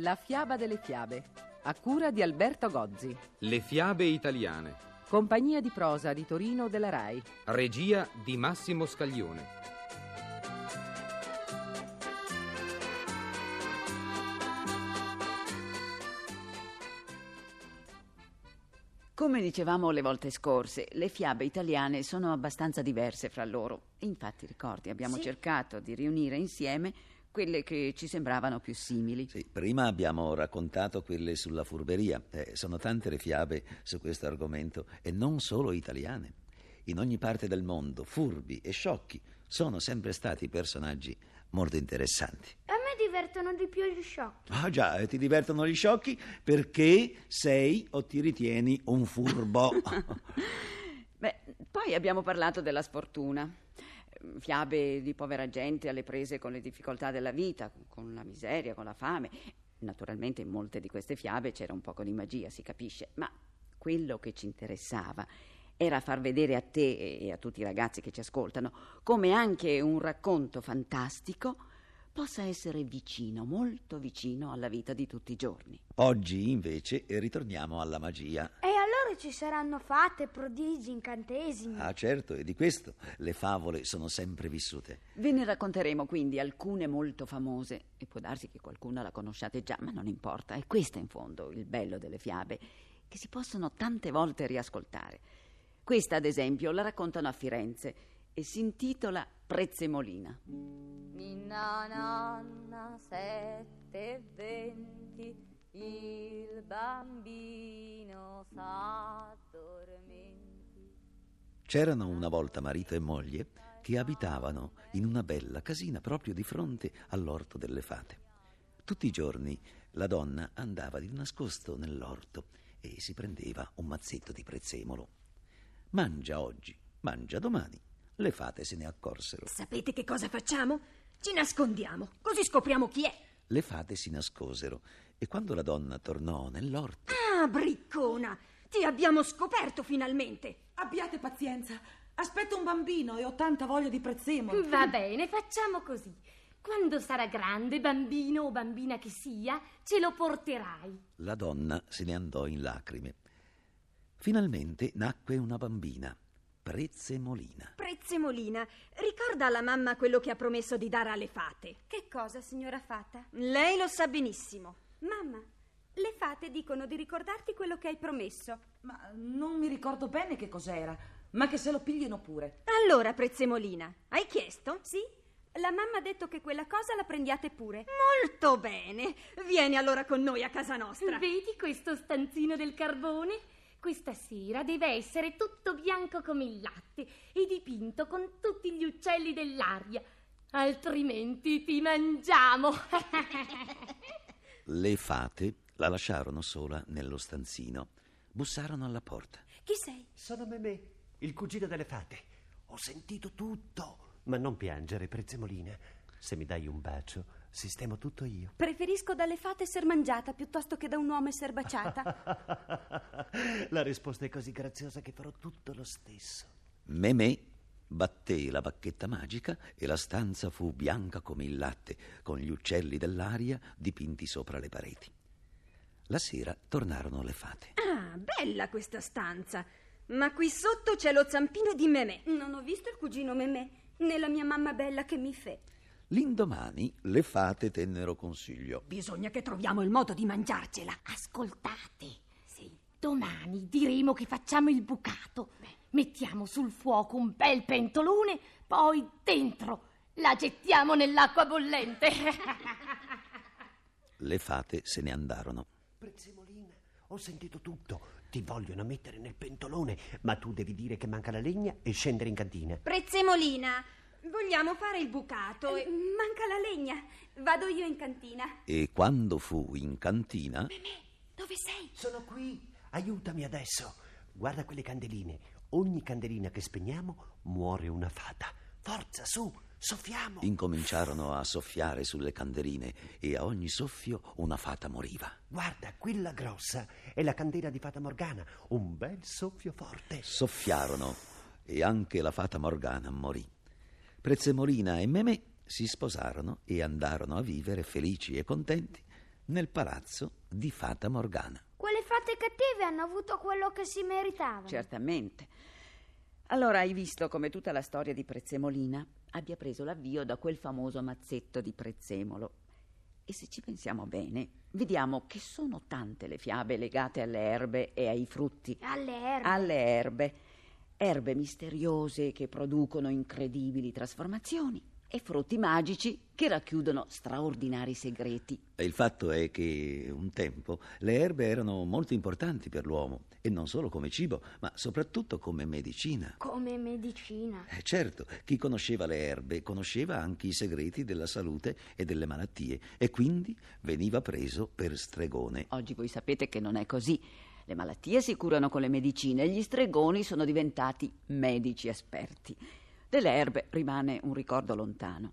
La fiaba delle fiabe, a cura di Alberto Gozzi. Le fiabe italiane. Compagnia di prosa di Torino della RAI. Regia di Massimo Scaglione. Come dicevamo le volte scorse, le fiabe italiane sono abbastanza diverse fra loro. Infatti, ricordi, abbiamo Sì. cercato di riunire insieme quelle che ci sembravano più simili. Sì, prima abbiamo raccontato quelle sulla furberia. Eh, sono tante le fiabe su questo argomento e non solo italiane. In ogni parte del mondo, furbi e sciocchi sono sempre stati personaggi molto interessanti. A me divertono di più gli sciocchi. Ah già, eh, ti divertono gli sciocchi perché sei o ti ritieni un furbo. Beh, poi abbiamo parlato della sfortuna. Fiabe di povera gente alle prese con le difficoltà della vita, con la miseria, con la fame. Naturalmente in molte di queste fiabe c'era un poco di magia, si capisce, ma quello che ci interessava era far vedere a te e a tutti i ragazzi che ci ascoltano come anche un racconto fantastico possa essere vicino, molto vicino alla vita di tutti i giorni. Oggi invece eh, ritorniamo alla magia. E allora ci saranno fate, prodigi, incantesimi. Ah certo, e di questo le favole sono sempre vissute. Ve ne racconteremo quindi alcune molto famose e può darsi che qualcuna la conosciate già, ma non importa, è questo in fondo il bello delle fiabe, che si possono tante volte riascoltare. Questa, ad esempio, la raccontano a Firenze e si intitola Prezzemolina. Ninna nanna sette e venti, il bambino. C'erano una volta marito e moglie che abitavano in una bella casina proprio di fronte all'orto delle fate. Tutti i giorni la donna andava di nascosto nell'orto e si prendeva un mazzetto di prezzemolo. Mangia oggi, mangia domani. Le fate se ne accorsero. Sapete che cosa facciamo? Ci nascondiamo, così scopriamo chi è. Le fate si nascosero e quando la donna tornò nell'orto, Ah, briccona, ti abbiamo scoperto finalmente. Abbiate pazienza. Aspetto un bambino e ho tanta voglia di prezzemolo. Va bene, facciamo così. Quando sarà grande, bambino o bambina che sia, ce lo porterai. la donna se ne andò in lacrime. Finalmente nacque una bambina, Prezzemolina. Prezzemolina, ricorda alla mamma quello che ha promesso di dare alle fate. Che cosa, signora Fata? Lei lo sa benissimo. Mamma, le fate dicono di ricordarti quello che hai promesso. Ma non mi ricordo bene che cos'era, ma che se lo pigliano pure. Allora, Prezzemolina, hai chiesto? Sì? La mamma ha detto che quella cosa la prendiate pure. Molto bene. Vieni allora con noi a casa nostra. Vedi questo stanzino del carbone? Questa sera deve essere tutto bianco come il latte e dipinto con tutti gli uccelli dell'aria. Altrimenti ti mangiamo. Le fate la lasciarono sola nello stanzino. Bussarono alla porta. Chi sei? Sono Memè, il cugino delle fate. Ho sentito tutto. Ma non piangere, Prezzemolina. Se mi dai un bacio, sistemo tutto io. Preferisco dalle fate essere mangiata piuttosto che da un uomo essere baciata. La risposta è così graziosa che farò tutto lo stesso. Memè batté la bacchetta magica e la stanza fu bianca come il latte, con gli uccelli dell'aria dipinti sopra le pareti. La sera tornarono le fate. Ah, bella questa stanza. Ma qui sotto c'è lo zampino di Memè. non ho visto il cugino Memè, né la mia mamma bella che mi fe. L'indomani le fate tennero consiglio. Bisogna che troviamo il modo di mangiarcela. Ascoltate. Sì. Domani diremo che facciamo il bucato. Mettiamo sul fuoco un bel pentolone, poi dentro la gettiamo nell'acqua bollente. Le fate se ne andarono. Ho sentito tutto. Ti vogliono mettere nel pentolone, ma tu devi dire che manca la legna e scendere in cantina. Prezzemolina, vogliamo fare il bucato. e- Manca la legna. Vado io in cantina. E quando fu in cantina, Dove sei? Sono qui. Aiutami adesso. Guarda quelle candeline. Ogni candelina che spegniamo muore una fata. Forza, su, soffiamo. incominciarono a soffiare sulle candeline e a ogni soffio una fata moriva. Guarda, quella grossa è la candela di Fata Morgana. Un bel soffio forte. Soffiarono e anche la fata Morgana morì. Prezzemolina e Memè si sposarono e andarono a vivere felici e contenti nel palazzo di Fata Morgana. Quelle fate cattive hanno avuto quello che si meritavano. Certamente. Allora hai visto come tutta la storia di Prezzemolina abbia preso l'avvio da quel famoso mazzetto di prezzemolo. E se ci pensiamo bene, vediamo che sono tante le fiabe legate alle erbe e ai frutti. Alle erbe. Alle erbe. Erbe misteriose che producono incredibili trasformazioni e frutti magici che racchiudono straordinari segreti. E il fatto è che un tempo le erbe erano molto importanti per l'uomo, e non solo come cibo, ma soprattutto come medicina. Come medicina. Eh, certo, chi conosceva le erbe conosceva anche i segreti della salute e delle malattie, e quindi veniva preso per stregone. Oggi voi sapete che non è così. Le malattie si curano con le medicine e gli stregoni sono diventati medici esperti. Delle erbe rimane un ricordo lontano.